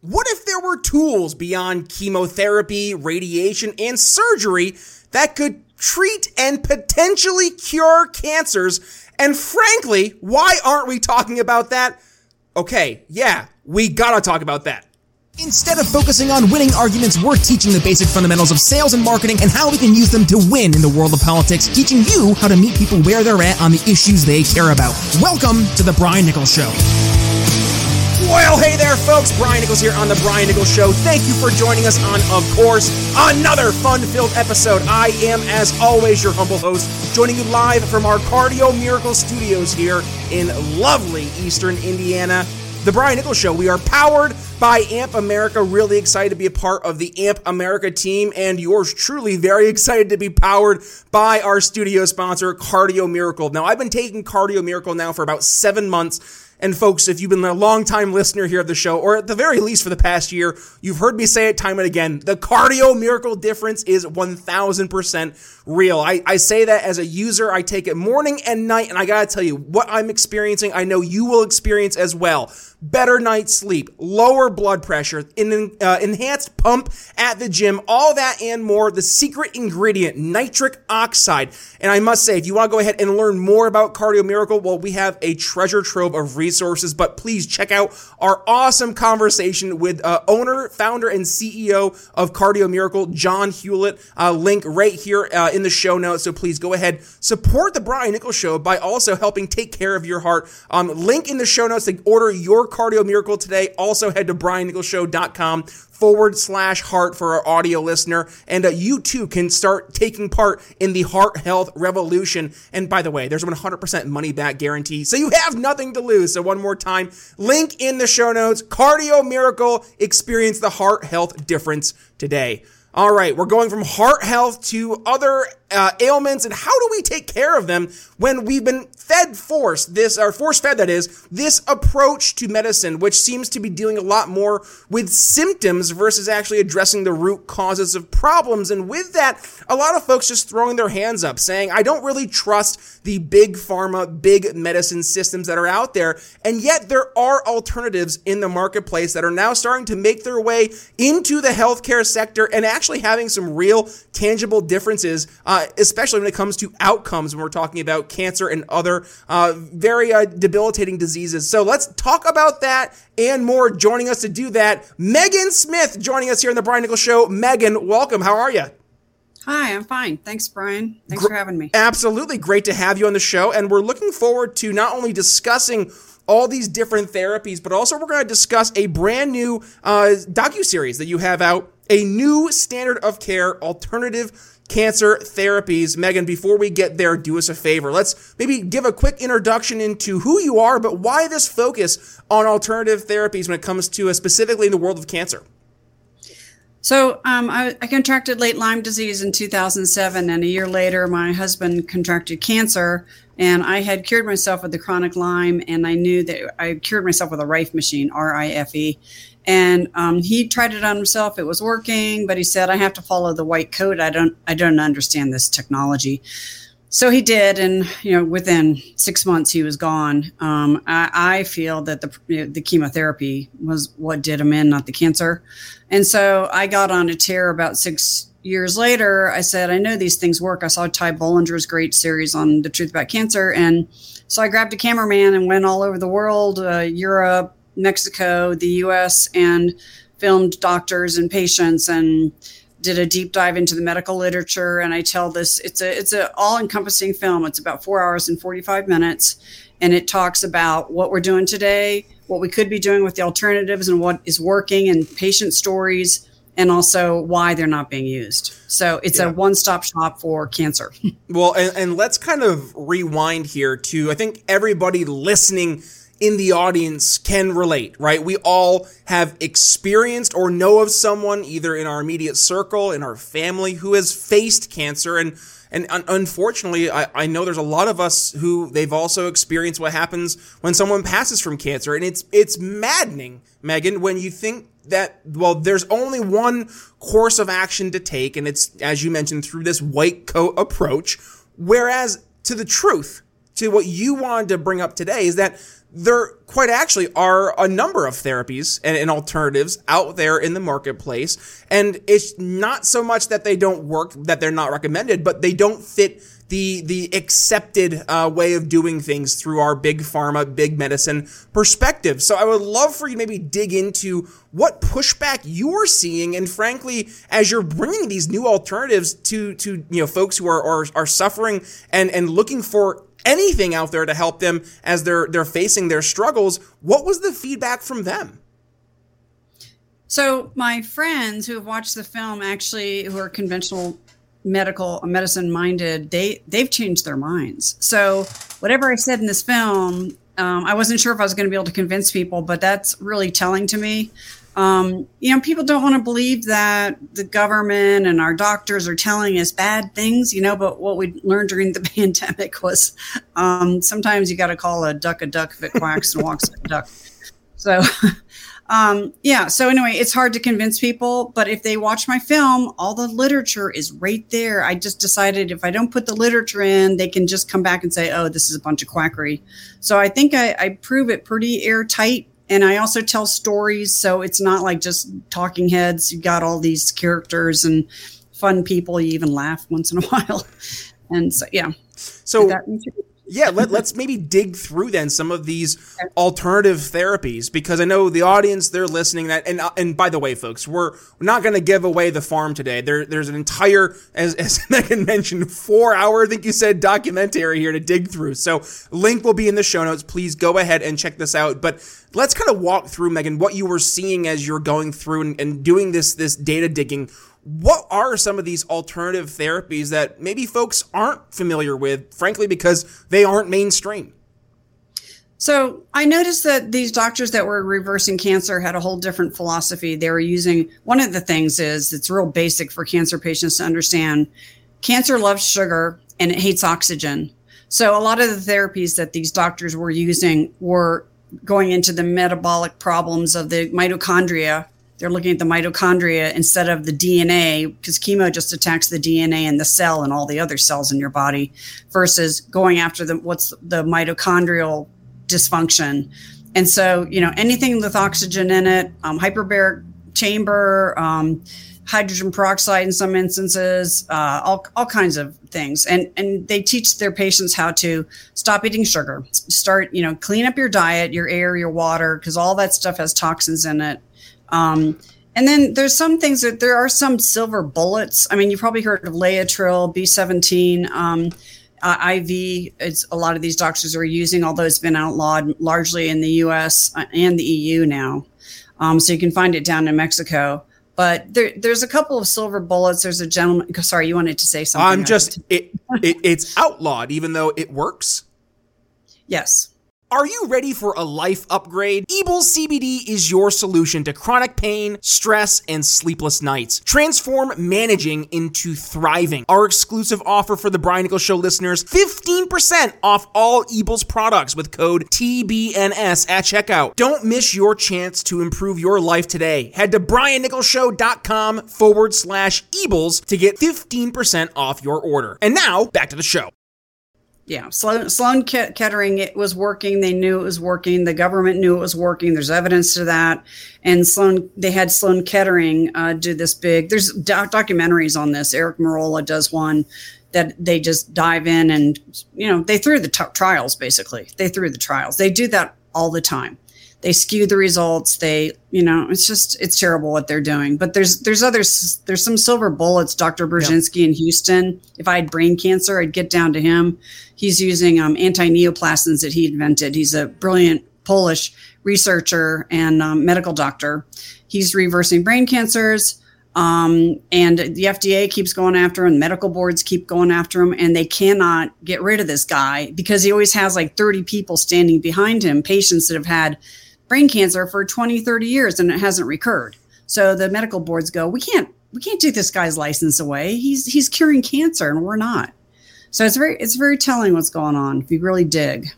What if there were tools beyond chemotherapy, radiation, and surgery that could treat and potentially cure cancers? And frankly, why aren't we talking about that? Okay, yeah, we gotta talk about that. Instead of focusing on winning arguments, we're teaching the basic fundamentals of sales and marketing and how we can use them to win in the world of politics, teaching you how to meet people where they're at on the issues they care about. Welcome to The Brian Nichols Show. Well, hey there, folks. Brian Nichols here on The Brian Nichols Show. Thank you for joining us on, of course, another fun filled episode. I am, as always, your humble host, joining you live from our Cardio Miracle Studios here in lovely Eastern Indiana. The Brian Nichols Show. We are powered by AMP America. Really excited to be a part of the AMP America team, and yours truly very excited to be powered by our studio sponsor, Cardio Miracle. Now, I've been taking Cardio Miracle now for about seven months. And folks, if you've been a long time listener here of the show, or at the very least for the past year, you've heard me say it time and again. The cardio miracle difference is 1000% real. I, I say that as a user. I take it morning and night. And I gotta tell you, what I'm experiencing, I know you will experience as well better night's sleep, lower blood pressure, an uh, enhanced pump at the gym, all that and more. The secret ingredient, nitric oxide. And I must say, if you want to go ahead and learn more about Cardio Miracle, well, we have a treasure trove of resources, but please check out our awesome conversation with uh, owner, founder, and CEO of Cardio Miracle, John Hewlett. Uh, link right here uh, in the show notes. So please go ahead, support the Brian Nichols Show by also helping take care of your heart. Um, link in the show notes to order your cardio miracle today. Also head to briannicholsshow.com forward slash heart for our audio listener. And uh, you too can start taking part in the heart health revolution. And by the way, there's 100% money back guarantee. So you have nothing to lose. So one more time, link in the show notes, cardio miracle, experience the heart health difference today. All right, we're going from heart health to other uh, ailments, and how do we take care of them when we've been fed force this or force fed that is this approach to medicine, which seems to be dealing a lot more with symptoms versus actually addressing the root causes of problems. And with that, a lot of folks just throwing their hands up, saying, "I don't really trust the big pharma, big medicine systems that are out there." And yet, there are alternatives in the marketplace that are now starting to make their way into the healthcare sector and actually having some real tangible differences, uh, especially when it comes to outcomes when we're talking about cancer and other uh, very uh, debilitating diseases. So let's talk about that and more. Joining us to do that, Megan Smith joining us here on the Brian Nichols Show. Megan, welcome. How are you? Hi, I'm fine. Thanks, Brian. Thanks Gr- for having me. Absolutely. Great to have you on the show. And we're looking forward to not only discussing all these different therapies, but also we're going to discuss a brand new uh, docu series that you have out, a new standard of care alternative cancer therapies. Megan, before we get there, do us a favor. Let's maybe give a quick introduction into who you are, but why this focus on alternative therapies when it comes to uh, specifically in the world of cancer. So um, I, I, contracted late Lyme disease in 2007, and a year later, my husband contracted cancer, and I had cured myself with the chronic Lyme, and I knew that I cured myself with a Rife machine, R-I-F-E, and um, he tried it on himself. It was working, but he said, "I have to follow the white coat. I don't, I don't understand this technology." So he did, and you know, within six months he was gone. Um, I, I, feel that the the chemotherapy was what did him in, not the cancer. And so I got on a tear about six years later. I said, I know these things work. I saw Ty Bollinger's great series on the truth about cancer, and so I grabbed a cameraman and went all over the world, uh, Europe, Mexico, the US, and filmed doctors and patients and did a deep dive into the medical literature and i tell this it's a it's a all encompassing film it's about four hours and 45 minutes and it talks about what we're doing today what we could be doing with the alternatives and what is working and patient stories and also why they're not being used so it's yeah. a one-stop shop for cancer well and, and let's kind of rewind here to i think everybody listening in the audience can relate, right? We all have experienced or know of someone either in our immediate circle, in our family who has faced cancer and and unfortunately, I, I know there's a lot of us who they've also experienced what happens when someone passes from cancer. And it's, it's maddening, Megan, when you think that, well, there's only one course of action to take. And it's, as you mentioned, through this white coat approach. Whereas to the truth, to what you wanted to bring up today is that there quite actually are a number of therapies and, and, alternatives out there in the marketplace. And it's not so much that they don't work, that they're not recommended, but they don't fit the the accepted uh, way of doing things through our big pharma, big medicine perspective. So I would love for you to maybe dig into what pushback you're seeing, and frankly, as you're bringing these new alternatives to to you know folks who are are, are suffering and and looking for anything out there to help them as they're they're facing their struggles. What was the feedback from them? So my friends who have watched the film actually who are conventional medical medicine minded they they've changed their minds. So whatever i said in this film um, i wasn't sure if i was going to be able to convince people but that's really telling to me. Um, you know people don't want to believe that the government and our doctors are telling us bad things you know but what we learned during the pandemic was um, sometimes you got to call a duck a duck if it quacks and walks like a duck. So um, yeah. So anyway, it's hard to convince people, but if they watch my film, all the literature is right there. I just decided if I don't put the literature in, they can just come back and say, "Oh, this is a bunch of quackery." So I think I, I prove it pretty airtight, and I also tell stories, so it's not like just talking heads. You got all these characters and fun people. You even laugh once in a while, and so yeah. So yeah, let, us maybe dig through then some of these alternative therapies because I know the audience they're listening that and uh, and by the way, folks, we're, we're not going to give away the farm today. There there's an entire as as Megan mentioned, four hour I think you said documentary here to dig through. So link will be in the show notes. Please go ahead and check this out. But let's kind of walk through Megan what you were seeing as you're going through and, and doing this this data digging what are some of these alternative therapies that maybe folks aren't familiar with, frankly, because they aren't mainstream? So I noticed that these doctors that were reversing cancer had a whole different philosophy. They were using one of the things is it's real basic for cancer patients to understand. Cancer loves sugar and it hates oxygen. So a lot of the therapies that these doctors were using were going into the metabolic problems of the mitochondria they're looking at the mitochondria instead of the DNA because chemo just attacks the DNA in the cell and all the other cells in your body versus going after the what's the mitochondrial dysfunction. And so, you know, anything with oxygen in it, um, hyperbaric chamber, um, hydrogen peroxide in some instances, uh, all, all kinds of things. And, and they teach their patients how to stop eating sugar, start, you know, clean up your diet, your air, your water, because all that stuff has toxins in it. Um, and then there's some things that there are some silver bullets. I mean, you probably heard of Laetrile, B17, um, uh, IV. It's a lot of these doctors are using, although it's been outlawed largely in the U.S. Uh, and the EU now. Um, so you can find it down in Mexico. But there, there's a couple of silver bullets. There's a gentleman. Sorry, you wanted to say something. I'm just it, it. It's outlawed, even though it works. Yes. Are you ready for a life upgrade? Ebels CBD is your solution to chronic pain, stress, and sleepless nights. Transform managing into thriving. Our exclusive offer for the Brian Nichols Show listeners 15% off all Ebels products with code TBNS at checkout. Don't miss your chance to improve your life today. Head to briannicholsshow.com forward slash Ebels to get 15% off your order. And now, back to the show yeah, Sloan, Sloan Kettering, it was working. They knew it was working. The government knew it was working. There's evidence to that. And Sloan, they had Sloan Kettering uh, do this big. There's doc- documentaries on this. Eric Merola does one that they just dive in and you know they threw the t- trials basically. They threw the trials. They do that all the time they skew the results. They you know it's just it's terrible what they're doing. But there's there's others there's some silver bullets dr Burzynski yeah. in houston. If i had brain cancer i'd get down to him. He's using um, anti-neoplastons that he invented. He's a brilliant polish researcher and um, medical doctor. He's reversing brain cancers um, and the FDA keeps going after him, medical boards keep going after him, and they cannot get rid of this guy because he always has like 30 people standing behind him, patients that have had brain cancer for 20, 30 years and it hasn't recurred. So the medical boards go, we can't, we can't take this guy's license away. He's, he's curing cancer and we're not. So it's very, it's very telling what's going on if you really dig.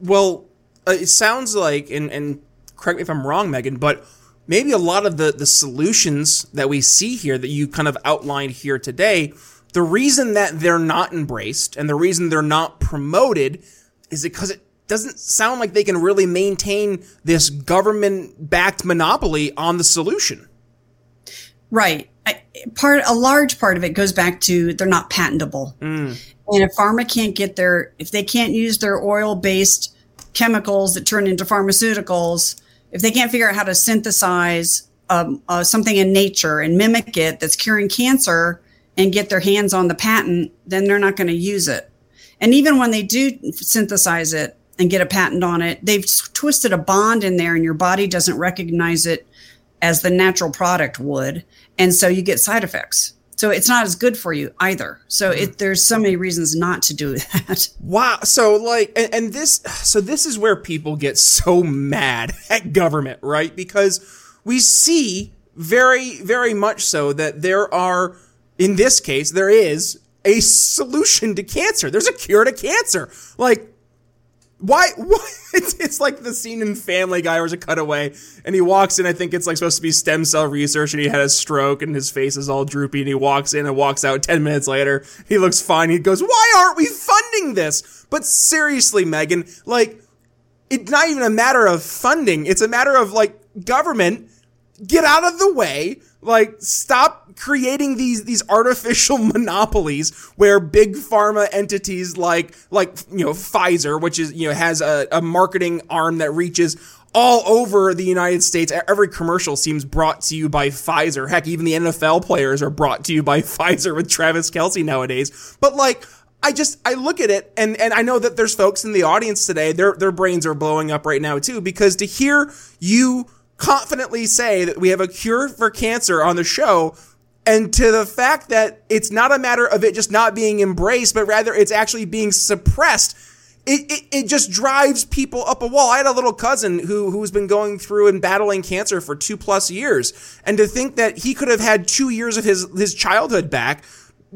Well, uh, it sounds like, and, and correct me if I'm wrong, Megan, but maybe a lot of the, the solutions that we see here that you kind of outlined here today, the reason that they're not embraced and the reason they're not promoted is because it doesn't sound like they can really maintain this government backed monopoly on the solution. Right. I, part a large part of it goes back to they're not patentable. Mm. And if pharma can't get their if they can't use their oil based chemicals that turn into pharmaceuticals, if they can't figure out how to synthesize um, uh, something in nature and mimic it that's curing cancer and get their hands on the patent, then they're not going to use it. And even when they do synthesize it and get a patent on it, they've twisted a bond in there and your body doesn't recognize it as the natural product would. And so you get side effects. So it's not as good for you either. So it, mm-hmm. there's so many reasons not to do that. Wow. So like, and, and this, so this is where people get so mad at government, right? Because we see very, very much so that there are, in this case, there is a solution to cancer. There's a cure to cancer. Like, why? Why? It's, it's like the scene in Family Guy where there's a cutaway, and he walks in. I think it's like supposed to be stem cell research, and he had a stroke, and his face is all droopy, and he walks in and walks out. Ten minutes later, he looks fine. He goes, "Why aren't we funding this?" But seriously, Megan, like, it's not even a matter of funding. It's a matter of like government get out of the way. Like, stop creating these these artificial monopolies where big pharma entities like like you know Pfizer, which is you know has a, a marketing arm that reaches all over the United States. Every commercial seems brought to you by Pfizer. Heck, even the NFL players are brought to you by Pfizer with Travis Kelce nowadays. But like, I just I look at it and and I know that there's folks in the audience today. Their their brains are blowing up right now too because to hear you confidently say that we have a cure for cancer on the show and to the fact that it's not a matter of it just not being embraced, but rather it's actually being suppressed. It, it, it just drives people up a wall. I had a little cousin who who's been going through and battling cancer for two plus years, and to think that he could have had two years of his his childhood back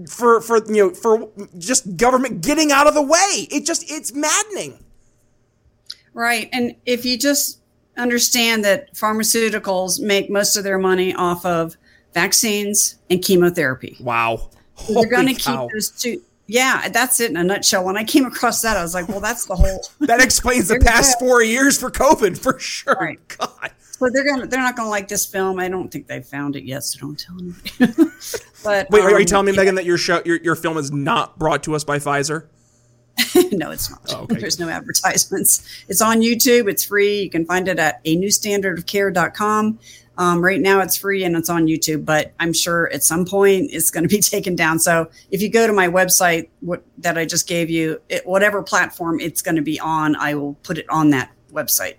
for for you know for just government getting out of the way. It just it's maddening. Right, and if you just understand that pharmaceuticals make most of their money off of vaccines and chemotherapy. Wow. So they're going to keep those two. Yeah, that's it in a nutshell. When I came across that, I was like, well, that's the whole. that explains the past four years for COVID for sure. Right. God. So they're gonna they're not gonna like this film. I don't think they found it yet, so don't tell anybody. but wait, um, are you um, telling me, yeah. Megan, that your show your, your film is not brought to us by Pfizer? no, it's not. Oh, okay. There's no advertisements. It's on YouTube. It's free. You can find it at a new standard of care.com. Um, right now it's free and it's on YouTube, but I'm sure at some point it's going to be taken down. So if you go to my website what, that I just gave you, it, whatever platform it's going to be on, I will put it on that website.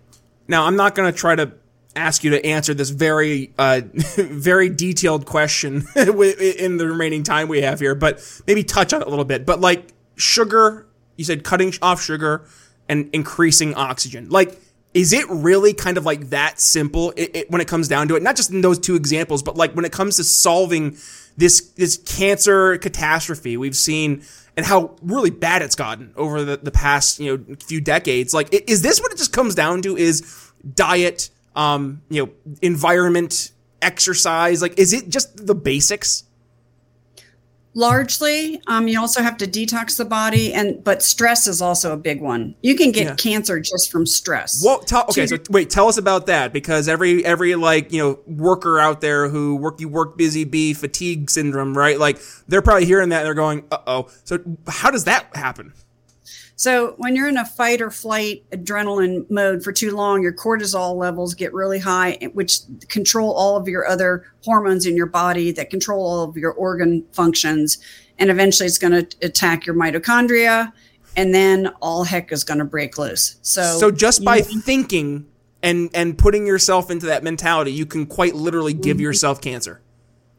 Now I'm not going to try to ask you to answer this very, uh, very detailed question in the remaining time we have here, but maybe touch on it a little bit. But like sugar, you said cutting off sugar and increasing oxygen. Like is it really kind of like that simple it, it, when it comes down to it? Not just in those two examples, but like when it comes to solving this this cancer catastrophe we've seen and how really bad it's gotten over the, the past you know few decades. Like, is this what it just comes down to? Is diet, um, you know, environment, exercise? Like, is it just the basics? Largely. Um, you also have to detox the body and but stress is also a big one. You can get yeah. cancer just from stress. Well tell, okay so wait tell us about that because every every like you know worker out there who work you work busy bee fatigue syndrome right? Like they're probably hearing that and they're going uh-oh. So how does that happen so when you're in a fight or flight adrenaline mode for too long, your cortisol levels get really high, which control all of your other hormones in your body that control all of your organ functions. And eventually it's going to attack your mitochondria and then all heck is going to break loose. So So just by you, thinking and and putting yourself into that mentality, you can quite literally give mm-hmm. yourself cancer.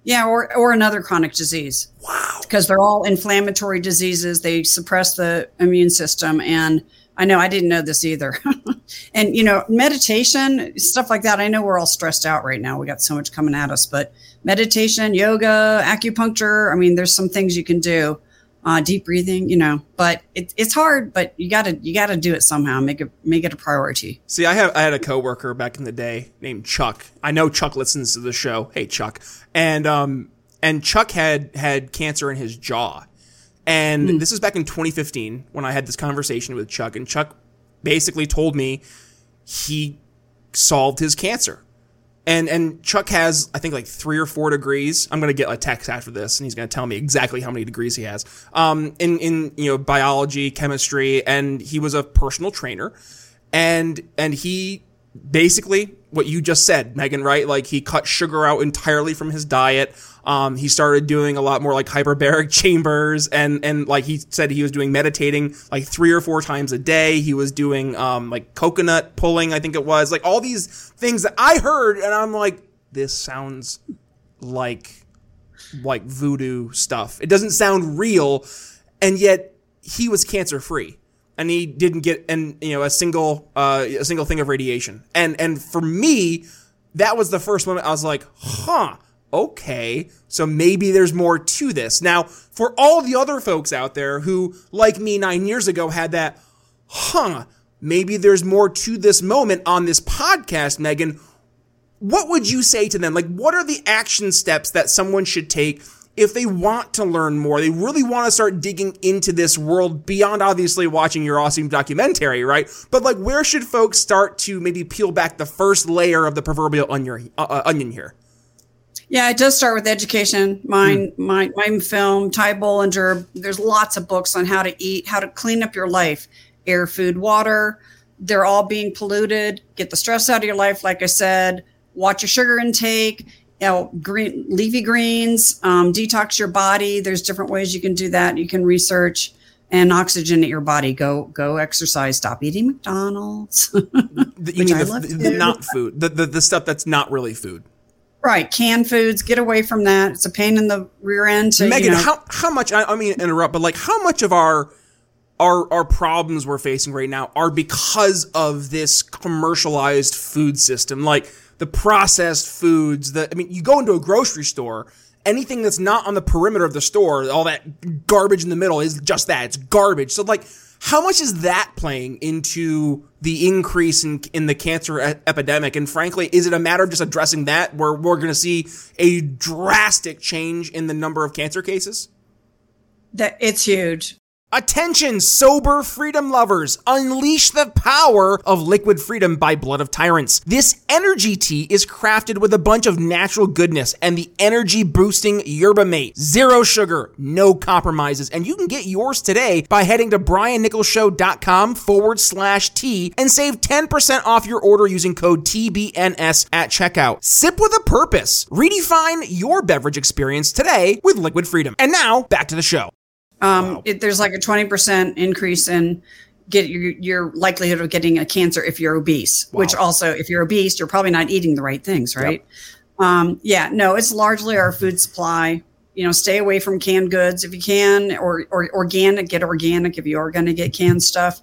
Yeah, or or another chronic disease. Wow. Because they're all inflammatory diseases. They suppress the immune system. And I know I didn't know this either. and you know, meditation, stuff like that. I know we're all stressed out right now. We got so much coming at us, but meditation, yoga, acupuncture. I mean, there's some things you can do uh, deep breathing, you know, but it, it's hard, but you gotta, you gotta do it somehow. Make it, make it a priority. See, I have, I had a coworker back in the day named Chuck. I know Chuck listens to the show. Hey, Chuck. And, um, and Chuck had, had cancer in his jaw. And mm. this was back in 2015 when I had this conversation with Chuck and Chuck basically told me he solved his cancer. And and Chuck has I think like three or four degrees. I'm gonna get a text after this, and he's gonna tell me exactly how many degrees he has. Um, in in you know biology, chemistry, and he was a personal trainer, and and he basically what you just said, Megan. Right? Like he cut sugar out entirely from his diet. Um, he started doing a lot more like hyperbaric chambers and, and like he said he was doing meditating like three or four times a day. He was doing, um, like coconut pulling, I think it was like all these things that I heard and I'm like, this sounds like, like voodoo stuff. It doesn't sound real. And yet he was cancer free and he didn't get and you know a single uh, a single thing of radiation. And and for me, that was the first moment I was like, huh, okay, so maybe there's more to this. Now, for all the other folks out there who, like me nine years ago, had that, huh, maybe there's more to this moment on this podcast, Megan, what would you say to them? Like, what are the action steps that someone should take if they want to learn more, they really want to start digging into this world beyond obviously watching your awesome documentary, right? But like, where should folks start to maybe peel back the first layer of the proverbial onion, uh, uh onion here? Yeah, it does start with education. Mine, mm. my, my film, Ty Bollinger. There's lots of books on how to eat, how to clean up your life, air, food, water. They're all being polluted. Get the stress out of your life. Like I said, watch your sugar intake. You know, green leafy greens, um, detox your body. There's different ways you can do that. You can research and oxygenate your body. Go go exercise. Stop eating McDonald's. you mean the, the not food, the, the the stuff that's not really food. Right, canned foods. Get away from that. It's a pain in the rear end. To, Megan, you know, how how much? I, I mean, interrupt, but like, how much of our our our problems we're facing right now are because of this commercialized food system, like the processed foods. The I mean, you go into a grocery store, anything that's not on the perimeter of the store, all that garbage in the middle is just that. It's garbage. So like how much is that playing into the increase in, in the cancer e- epidemic? And frankly, is it a matter of just addressing that where we're going to see a drastic change in the number of cancer cases? That it's huge. Attention, sober freedom lovers! Unleash the power of liquid freedom by Blood of Tyrants. This energy tea is crafted with a bunch of natural goodness and the energy boosting yerba mate. Zero sugar, no compromises, and you can get yours today by heading to briannicholsshow.com forward slash tea and save 10% off your order using code TBNS at checkout. Sip with a purpose. Redefine your beverage experience today with liquid freedom. And now, back to the show. Um, wow. it, there's like a 20% increase in get your, your likelihood of getting a cancer if you're obese, wow. which also, if you're obese, you're probably not eating the right things, right? Yep. Um, yeah, no, it's largely our food supply. You know, stay away from canned goods if you can, or, or organic, get organic if you are going to get canned stuff.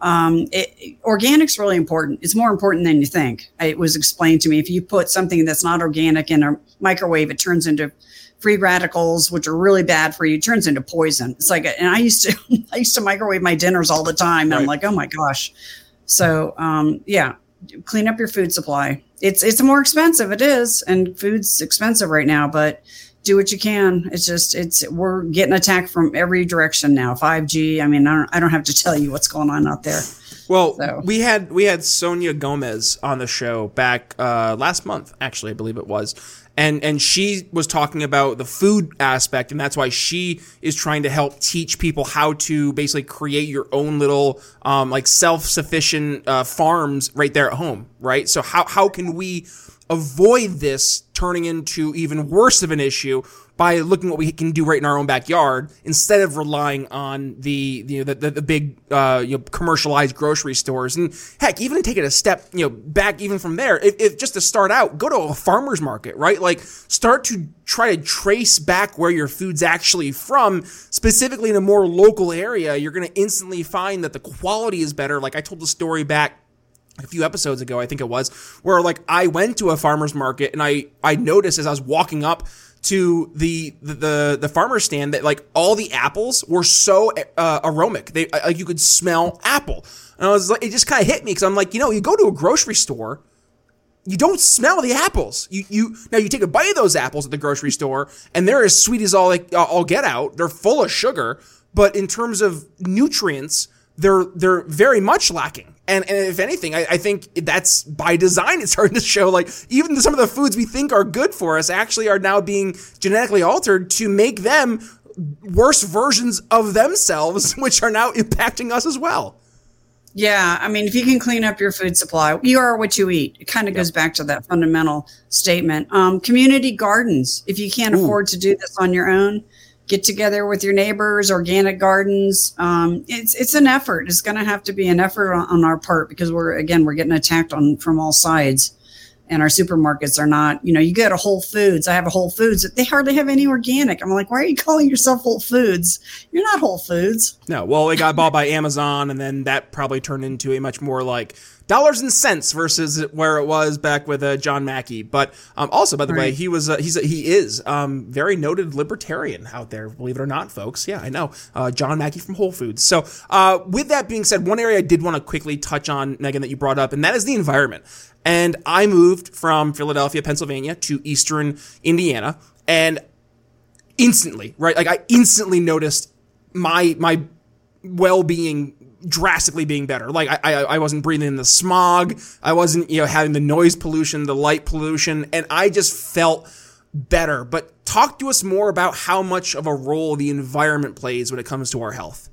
Um, it, organic's really important. It's more important than you think. It was explained to me. If you put something that's not organic in a microwave, it turns into free radicals, which are really bad for you, turns into poison. It's like, and I used to, I used to microwave my dinners all the time. And right. I'm like, oh my gosh. So, um, yeah, clean up your food supply. It's, it's more expensive. It is. And food's expensive right now, but do what you can. It's just, it's, we're getting attacked from every direction now. 5G. I mean, I don't, I don't have to tell you what's going on out there. Well, so. we had we had Sonia Gomez on the show back uh, last month, actually, I believe it was, and and she was talking about the food aspect and that's why she is trying to help teach people how to basically create your own little um, like self-sufficient uh, farms right there at home right? So how, how can we avoid this turning into even worse of an issue by looking what we can do right in our own backyard instead of relying on the you know the, the, the big uh, you know commercialized grocery stores. And heck even take it a step you know back even from there if, if just to start out go to a farmer's market right? Like start to try to trace back where your food's actually from. Specifically in a more local area you're going to instantly find that the quality is better. Like I told the story back a few episodes ago, I think it was, where like I went to a farmer's market and I I noticed as I was walking up to the the the, the farmer stand that like all the apples were so uh, aromatic. They like you could smell apple, and I was like, it just kind of hit me because I'm like, you know, you go to a grocery store. You don't smell the apples. You you now you take a bite of those apples at the grocery store, and they're as sweet as all like all get out. They're full of sugar, but in terms of nutrients, they're they're very much lacking And, and if anything, I, I think that's by design. It's starting to show like even some of the foods we think are good for us actually are now being genetically altered to make them worse versions of themselves, which are now impacting us as well. Yeah, I mean, if you can clean up your food supply, you are what you eat. It kind of yep. goes back to that fundamental statement. Um, community gardens. If you can't Ooh. afford to do this on your own, get together with your neighbors. Organic gardens. Um, it's it's an effort. It's going to have to be an effort on, on our part because we're again we're getting attacked on from all sides and our supermarkets are not, you know, you go to Whole Foods. I have a Whole Foods. They hardly have any organic. I'm like, why are you calling yourself Whole Foods? You're not Whole Foods. No, well, it got bought by Amazon, and then that probably turned into a much more like dollars and cents versus where it was back with uh, John Mackey. But um, also, by the right. way, he was uh, he's a, he is um, very noted libertarian out there. Believe it or not, folks. Yeah, I know uh, John Mackey from Whole Foods. So, uh, with that being said, one area I did want to quickly touch on, Megan, that you brought up, and that is the environment. And I moved from Philadelphia, Pennsylvania to Eastern Indiana, and instantly, right, like I instantly noticed my my well being drastically being better. Like I, I, I wasn't breathing in the smog. I wasn't, you know, having the noise pollution, the light pollution, and I just felt better. But talk to us more about how much of a role the environment plays when it comes to our health.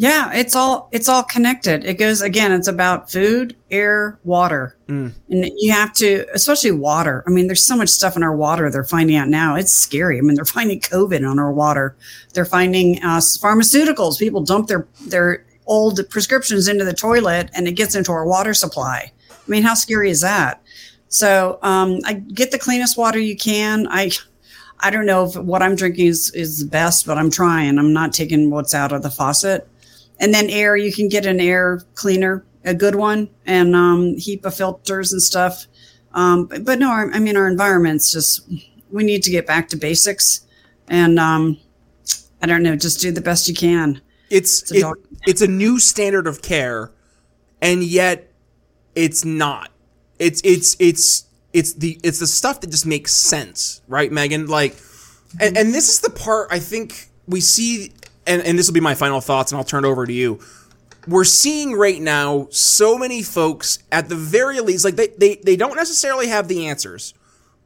Yeah, it's all it's all connected. It goes again. It's about food, air, water, mm. and you have to, especially water. I mean, there's so much stuff in our water they're finding out now. It's scary. I mean, they're finding COVID on our water. They're finding uh, pharmaceuticals. People dump their their old prescriptions into the toilet and it gets into our water supply. I mean, how scary is that? So um, I get the cleanest water you can. I I don't know if what I'm drinking is is the best, but I'm trying. I'm not taking what's out of the faucet. And then air, you can get an air cleaner, a good one, and um, HEPA filters and stuff. Um, but, but, no, I mean our environment's just we need to get back to basics, and um, I don't know, just do the best you can. It's it's a, it, it's a new standard of care, and yet it's not. It's it's it's it's the it's the stuff that just makes sense, right, Megan? Like, and, mm-hmm. and this is the part I think we see, and, and this will be my final thoughts, and I'll turn it over to you. We're seeing right now so many folks at the very least, like they, they, they don't necessarily have the answers,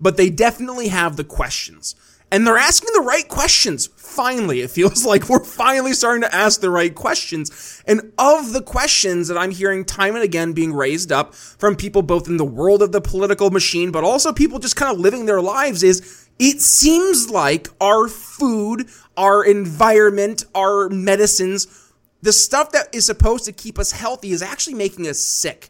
but they definitely have the questions. And they're asking the right questions. Finally, it feels like we're finally starting to ask the right questions. And of the questions that I'm hearing time and again being raised up from people both in the world of the political machine, but also people just kind of living their lives is it seems like our food, our environment, our medicines, the stuff that is supposed to keep us healthy is actually making us sick.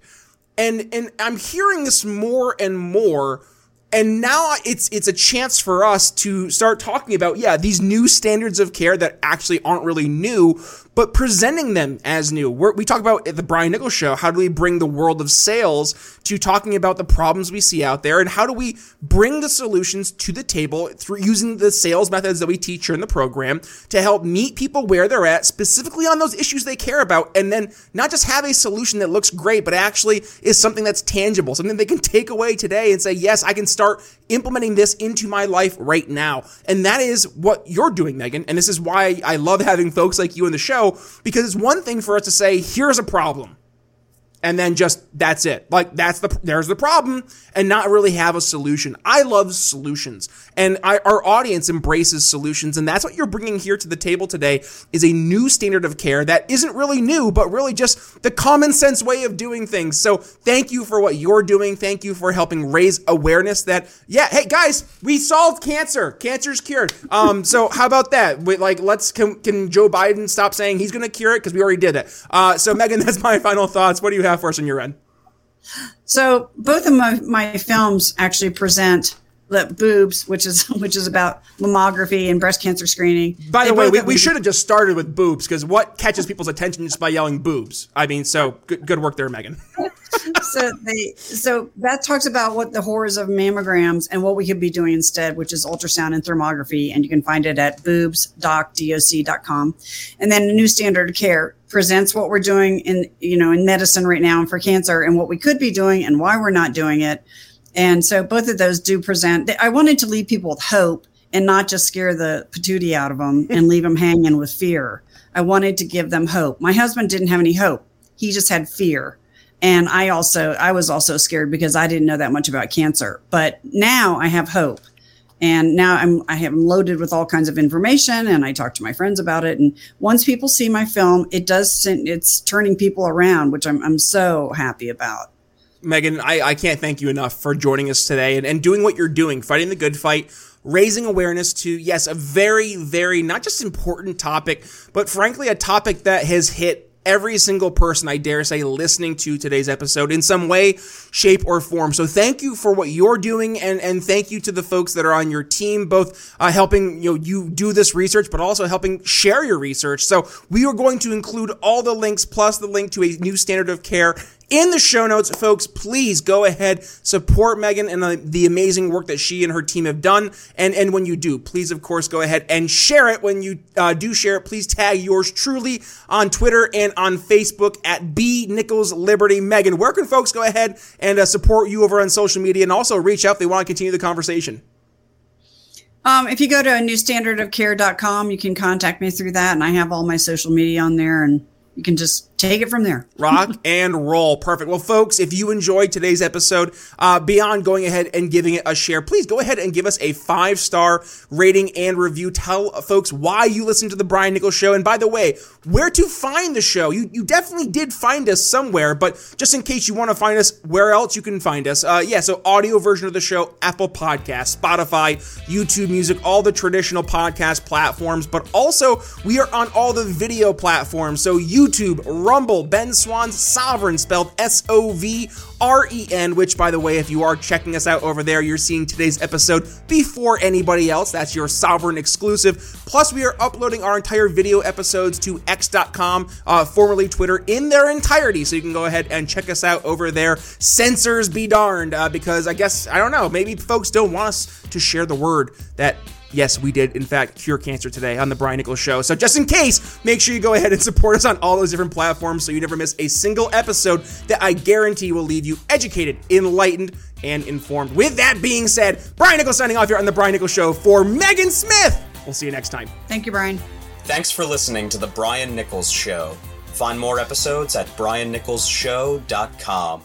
And and I'm hearing this more and more and now it's it's a chance for us to start talking about yeah these new standards of care that actually aren't really new but presenting them as new. We're, we talk about at the Brian Nichols show, how do we bring the world of sales to talking about the problems we see out there and how do we bring the solutions to the table through using the sales methods that we teach here in the program to help meet people where they're at, specifically on those issues they care about, and then not just have a solution that looks great, but actually is something that's tangible, something they can take away today and say, yes, I can start implementing this into my life right now. And that is what you're doing, Megan. And this is why I love having folks like you in the show because it's one thing for us to say, here's a problem and then just that's it. Like that's the there's the problem, and not really have a solution. I love solutions, and I, our audience embraces solutions, and that's what you're bringing here to the table today is a new standard of care that isn't really new, but really just the common sense way of doing things. So thank you for what you're doing. Thank you for helping raise awareness that yeah, hey guys, we solved cancer. Cancer's cured. Um, so how about that? We, like let's can, can Joe Biden stop saying he's going to cure it because we already did it. Uh, so Megan, that's my final thoughts. What do you have? Have for us on your end? So both of my, my films actually present the boobs, which is which is about mammography and breast cancer screening. By the way, we, we should have just started with boobs because what catches people's attention just by yelling boobs? I mean, so good, good work there, Megan. so they so that talks about what the horrors of mammograms and what we could be doing instead, which is ultrasound and thermography, and you can find it at boobsdocdoc.com. And then a new standard of care presents what we're doing in you know in medicine right now and for cancer and what we could be doing and why we're not doing it. And so both of those do present i wanted to leave people with hope and not just scare the patootie out of them and leave them hanging with fear. I wanted to give them hope. My husband didn't have any hope. He just had fear. And I also, I was also scared because I didn't know that much about cancer. But now I have hope. And now I'm, I am loaded with all kinds of information and I talk to my friends about it. And once people see my film, it does, it's turning people around, which I'm, I'm so happy about. Megan, I, I can't thank you enough for joining us today and, and doing what you're doing, fighting the good fight, raising awareness to, yes, a very, very not just important topic, but frankly, a topic that has hit every single person, I dare say, listening to today's episode in some way, shape, or form. So thank you for what you're doing, and and thank you to the folks that are on your team, both uh, helping you know you do this research, but also helping share your research. So we are going to include all the links plus the link to a new standard of care in the show notes, folks. Please go ahead, support Megan and the, the, amazing work that she and her team have done. And and when you do, please of course go ahead and share it. When you uh, do share it, please tag yours truly on Twitter and on Facebook at B Nichols Liberty. Megan, where can folks go ahead and uh, support you over on social media and also reach out if they want to continue the conversation? Um, if you go to a newstandardofcare.com, you can contact me through that, and I have all my social media on there and you can just take it from there. Rock and roll. Perfect. Well, folks, if you enjoyed today's episode, uh, beyond going ahead and giving it a share, please go ahead and give us a five star rating and review. Tell folks why you listen to the Brian Nichols Show. And by the way, where to find the show. You, you definitely did find us somewhere, but just in case you want to find us where else you can find us, uh, yeah, so audio version of the show, Apple Podcast, Spotify, YouTube Music, all the traditional podcast platforms, but also we are on all the video platforms. So YouTube, Rumble, Ben Swann's Sovren, spelled S O V R E N, which, by the way, if you are checking us out over there, you're seeing today's episode before anybody else. That's your Sovren exclusive. Plus, we are uploading our entire video episodes to x.com, uh, formerly Twitter, in their entirety. So you can go ahead and check us out over there. Censors be darned, uh, because I guess, I don't know, maybe folks don't want us to share the word that yes, we did in fact cure cancer today on the Brian Nichols Show. So just in case, make sure you go ahead and support us on all those different platforms so you never miss a single episode that I guarantee will leave you educated, enlightened, and informed. With that being said, Brian Nichols signing off here on the Brian Nichols Show for Megan Smith. We'll see you next time. Thank you, Brian. Thanks for listening to the Brian Nichols Show. Find more episodes at briannicholsshow.com.